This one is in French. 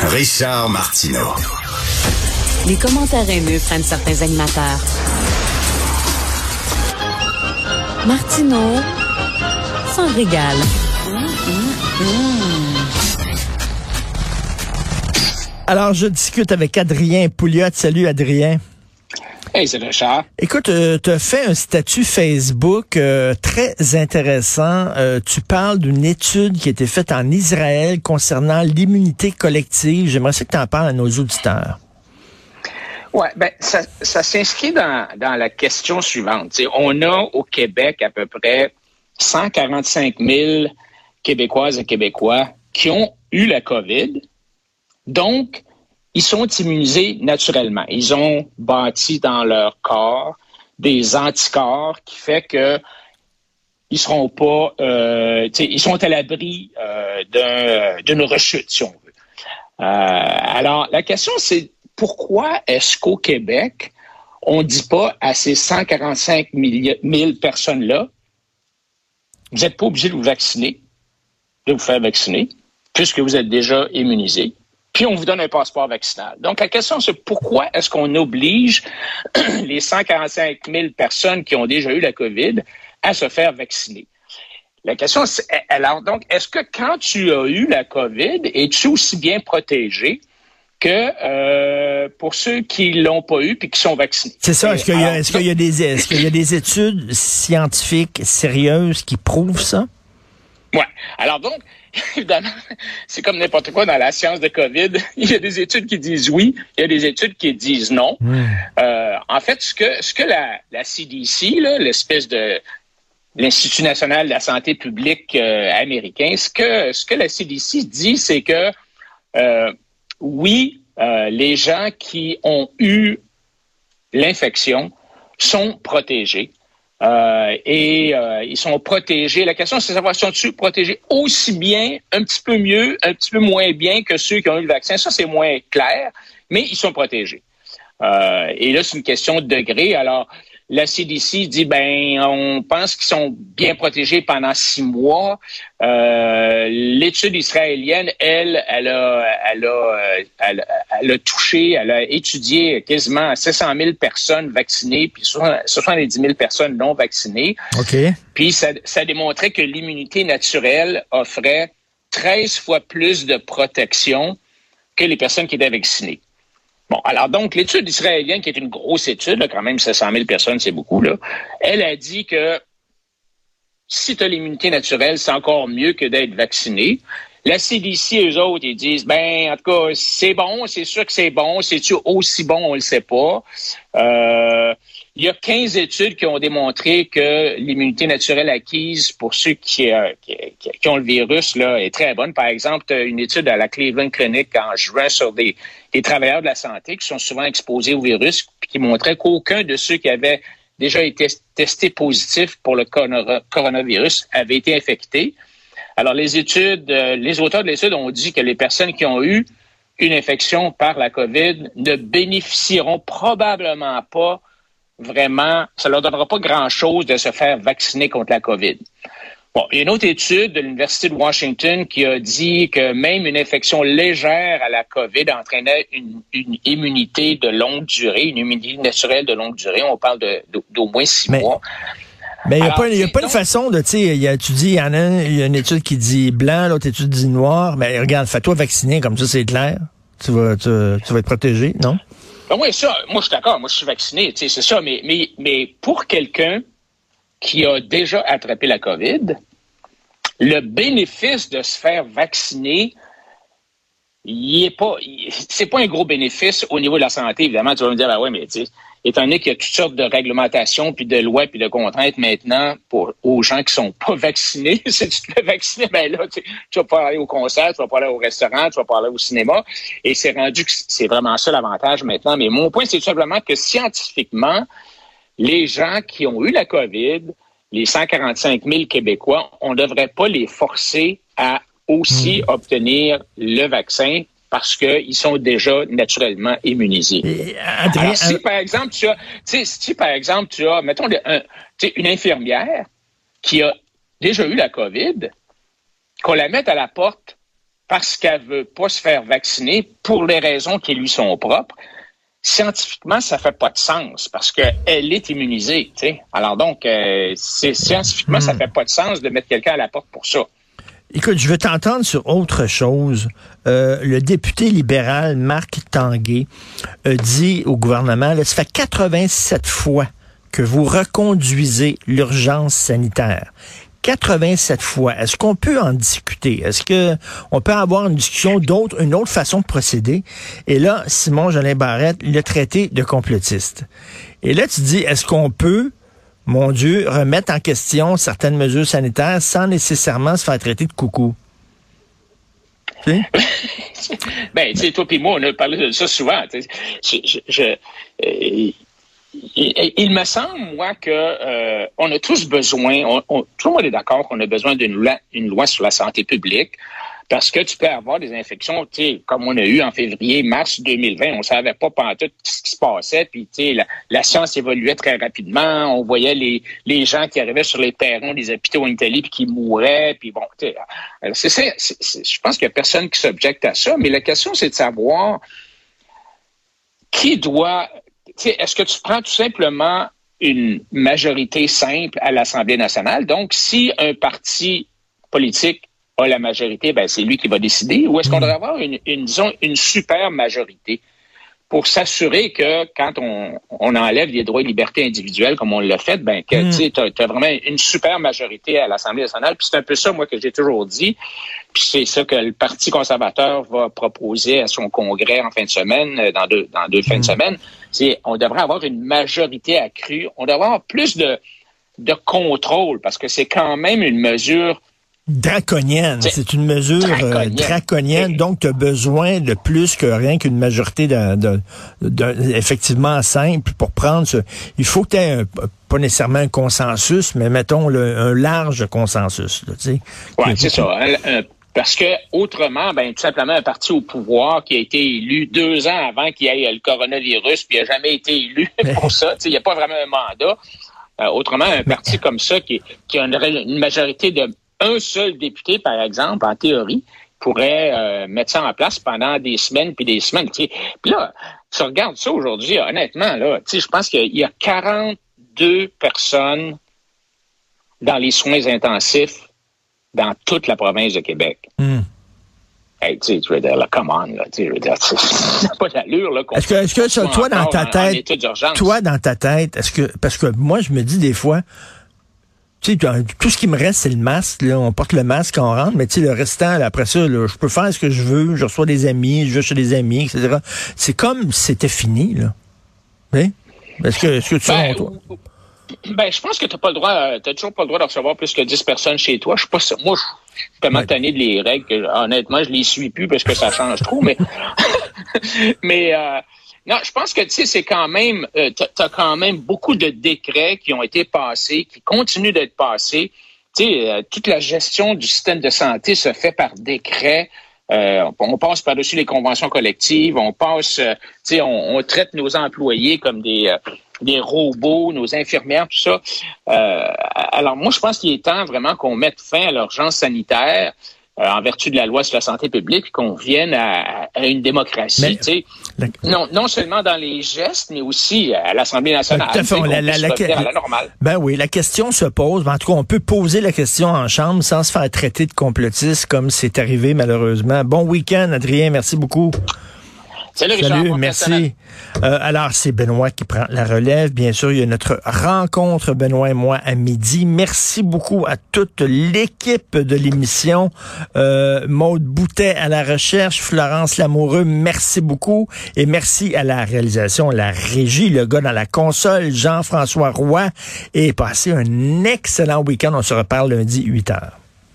Richard Martineau. Les commentaires haineux prennent certains animateurs. Martineau s'en régale. Alors, je discute avec Adrien Pouliot. Salut, Adrien. Hey, c'est Richard. Écoute, euh, tu as fait un statut Facebook euh, très intéressant. Euh, tu parles d'une étude qui a été faite en Israël concernant l'immunité collective. J'aimerais ça que tu en parles à nos auditeurs. Oui, ben, ça, ça s'inscrit dans, dans la question suivante. on a au Québec à peu près 145 000 Québécoises et Québécois qui ont eu la COVID. Donc, ils sont immunisés naturellement. Ils ont bâti dans leur corps des anticorps qui fait que ils seront pas, euh, ils sont à l'abri euh, d'une rechute, si on veut. Euh, alors, la question, c'est pourquoi est-ce qu'au Québec, on ne dit pas à ces 145 000 personnes-là, vous n'êtes pas obligé de vous vacciner, de vous faire vacciner, puisque vous êtes déjà immunisé puis on vous donne un passeport vaccinal. Donc, la question, c'est pourquoi est-ce qu'on oblige les 145 000 personnes qui ont déjà eu la COVID à se faire vacciner? La question, c'est, alors, donc, est-ce que quand tu as eu la COVID, es-tu aussi bien protégé que euh, pour ceux qui l'ont pas eu puis qui sont vaccinés? C'est ça. Est-ce qu'il y, est qu'il y, a des, est-ce qu'il y a des études scientifiques sérieuses qui prouvent ça? Ouais. Alors donc, évidemment, c'est comme n'importe quoi dans la science de COVID. Il y a des études qui disent oui, il y a des études qui disent non. Euh, en fait, ce que ce que la, la CDC, l'espèce de l'Institut national de la santé publique euh, américain, ce que ce que la CDC dit, c'est que euh, oui, les gens qui ont eu l'infection sont protégés. Euh, et euh, ils sont protégés. La question, c'est de savoir, sont-ils protégés aussi bien, un petit peu mieux, un petit peu moins bien que ceux qui ont eu le vaccin? Ça, c'est moins clair, mais ils sont protégés. Euh, et là, c'est une question de degré. Alors, la CDC dit ben on pense qu'ils sont bien protégés pendant six mois. Euh, l'étude israélienne, elle, elle a, elle a, elle, a touché, elle a étudié quasiment 700 000 personnes vaccinées, puis 70 000 personnes non vaccinées. Ok. Puis ça, ça démontrait que l'immunité naturelle offrait 13 fois plus de protection que les personnes qui étaient vaccinées. Bon, alors donc, l'étude israélienne, qui est une grosse étude, quand même 700 000 personnes, c'est beaucoup, là, elle a dit que si tu as l'immunité naturelle, c'est encore mieux que d'être vacciné. La CDC, eux autres, ils disent, ben, en tout cas, c'est bon, c'est sûr que c'est bon. C'est-tu aussi bon? On le sait pas. Euh, il y a 15 études qui ont démontré que l'immunité naturelle acquise pour ceux qui, euh, ont le virus là, est très bonne. Par exemple, une étude à la Cleveland Clinic en juin sur des, des travailleurs de la santé qui sont souvent exposés au virus, qui montrait qu'aucun de ceux qui avaient déjà été testés positifs pour le coronavirus avait été infecté. Alors, les études, euh, les auteurs de l'étude ont dit que les personnes qui ont eu une infection par la COVID ne bénéficieront probablement pas vraiment, ça leur donnera pas grand-chose de se faire vacciner contre la COVID. Bon, il y a une autre étude de l'Université de Washington qui a dit que même une infection légère à la COVID entraînait une, immunité de longue durée, une immunité naturelle de longue durée. On parle d'au moins six mois. Mais il n'y a, pas, y a pas une façon de, tu sais, tu dis, il y en a, y a une étude qui dit blanc, l'autre étude dit noir. Mais regarde, fais-toi vacciner, comme ça, c'est clair. Tu vas, tu, vas être protégé, non? Ben oui, ça, moi, je suis d'accord. Moi, je suis vacciné, c'est ça. Mais, mais, mais pour quelqu'un qui a déjà attrapé la COVID, le bénéfice de se faire vacciner, il est pas, c'est pas un gros bénéfice au niveau de la santé, évidemment. Tu vas me dire, ben ouais, mais tu sais, étant donné qu'il y a toutes sortes de réglementations, puis de lois, puis de contraintes maintenant pour aux gens qui sont pas vaccinés. si tu te fais vacciner, ben là, tu, tu vas pas aller au concert, tu vas pas aller au restaurant, tu vas pas aller au cinéma. Et c'est rendu que c'est vraiment ça l'avantage maintenant. Mais mon point, c'est tout simplement que scientifiquement, les gens qui ont eu la COVID, les 145 000 Québécois, on ne devrait pas les forcer à aussi hmm. obtenir le vaccin parce qu'ils sont déjà naturellement immunisés. Alors, si, par exemple, tu as, si, par exemple, tu as, mettons, une infirmière qui a déjà eu la COVID, qu'on la mette à la porte parce qu'elle veut pas se faire vacciner pour les raisons qui lui sont propres, scientifiquement, ça fait pas de sens parce qu'elle est immunisée. Alors donc, euh, c'est scientifiquement, ça hmm. fait pas de sens de mettre quelqu'un à la porte pour ça. Écoute, je veux t'entendre sur autre chose. Euh, le député libéral Marc Tanguay a dit au gouvernement, là, ça fait 87 fois que vous reconduisez l'urgence sanitaire. 87 fois. Est-ce qu'on peut en discuter? Est-ce que on peut avoir une discussion d'autre, une autre façon de procéder? Et là, Simon Jolin Barrette le traité de complotiste. Et là, tu dis, est-ce qu'on peut, mon Dieu, remettre en question certaines mesures sanitaires sans nécessairement se faire traiter de coucou? ben, tu sais, toi et moi, on a parlé de ça souvent. Euh, il, me semble, moi, que euh, on a tous besoin, tout le monde est d'accord qu'on a besoin d'une loi, une loi sur la santé publique parce que tu peux avoir des infections, comme on a eu en février, mars 2020, on savait pas pendant tout ce qui se passait, puis sais, la, science évoluait très rapidement, on voyait les, les gens qui arrivaient sur les perrons des hôpitaux en Italie puis qui mouraient, puis bon, je pense qu'il y a personne qui s'objecte à ça, mais la question c'est de savoir qui doit est-ce que tu prends tout simplement une majorité simple à l'Assemblée nationale? Donc, si un parti politique a la majorité, ben, c'est lui qui va décider, ou est-ce qu'on hmm. devrait avoir une, une, disons, une super majorité? pour s'assurer que quand on, on, enlève les droits et libertés individuelles comme on l'a fait, ben que mm. tu as, vraiment une super majorité à l'Assemblée nationale. Puis c'est un peu ça, moi, que j'ai toujours dit. Puis c'est ça que le Parti conservateur va proposer à son congrès en fin de semaine, euh, dans deux, dans deux fins de mm. semaine. C'est on devrait avoir une majorité accrue. On devrait avoir plus de, de contrôle parce que c'est quand même une mesure draconienne. C'est une mesure euh, draconienne. donc, tu as besoin de plus que rien qu'une majorité de, effectivement simple pour prendre ce... Il faut que tu aies pas nécessairement un consensus, mais mettons un large consensus. Oui, c'est ça. Parce que autrement, ben tout simplement un parti au pouvoir qui a été élu deux ans avant qu'il y ait le coronavirus, puis il n'a jamais été élu pour ça. Il n'y a pas vraiment un mandat. Euh, autrement, un parti comme ça qui, qui a une majorité de un seul député, par exemple, en théorie, pourrait euh, mettre ça en place pendant des semaines puis des semaines. Puis là, tu regardes ça aujourd'hui, honnêtement, là, je pense qu'il y a 42 personnes dans les soins intensifs dans toute la province de Québec. Hmm. Hey, tu veux dire, là, come on, là, tu veux dire, pas d'allure, là. Est-ce que, est-ce que toi, dans ta tête, toi, dans ta tête, est-ce que, parce que moi, je me dis des fois, tu sais, tout ce qui me reste, c'est le masque. Là. On porte le masque quand on rentre, mais tu sais, le restant, après ça, je peux faire ce que je veux. Je reçois des amis, je vais chez des amis, etc. C'est comme si c'était fini, là. Oui? Est-ce que, est-ce que tu ben, toi? Ben, je pense que tu pas le droit, euh, t'as toujours pas le droit de recevoir plus que 10 personnes chez toi. Je suis pas moi, je suis tellement tanné de les règles honnêtement, je les suis plus parce que ça change trop, mais, mais, euh, non, je pense que tu sais, c'est quand même, euh, tu as quand même beaucoup de décrets qui ont été passés, qui continuent d'être passés. Tu sais, euh, toute la gestion du système de santé se fait par décret. Euh, on passe par-dessus les conventions collectives, on passe, tu sais, on, traite nos employés comme des, des robots, nos infirmières, tout ça. alors moi, je pense qu'il est temps vraiment qu'on mette fin à l'urgence sanitaire. Euh, en vertu de la loi sur la santé publique, qu'on vienne à, une démocratie. non, non seulement dans les gestes, mais aussi à l'Assemblée nationale. Tout à fait. La, la, la, normale. Ben oui, la question se pose. en tout cas, on peut poser la question en chambre sans se faire traiter de complotiste comme c'est arrivé malheureusement. Bon week-end, Adrien. Merci beaucoup. Salut, Richard. Salut, merci. Euh, alors, c'est Benoît qui prend la relève. Bien sûr, il y a notre rencontre, Benoît et moi, à midi. Merci beaucoup à toute l'équipe de l'émission. Euh, Maude Boutet à la recherche, Florence Lamoureux, merci beaucoup. Et merci à la réalisation, la régie, le gars dans la console, Jean-François Roy. Et passez un excellent week-end. On se reparle lundi 8 heures.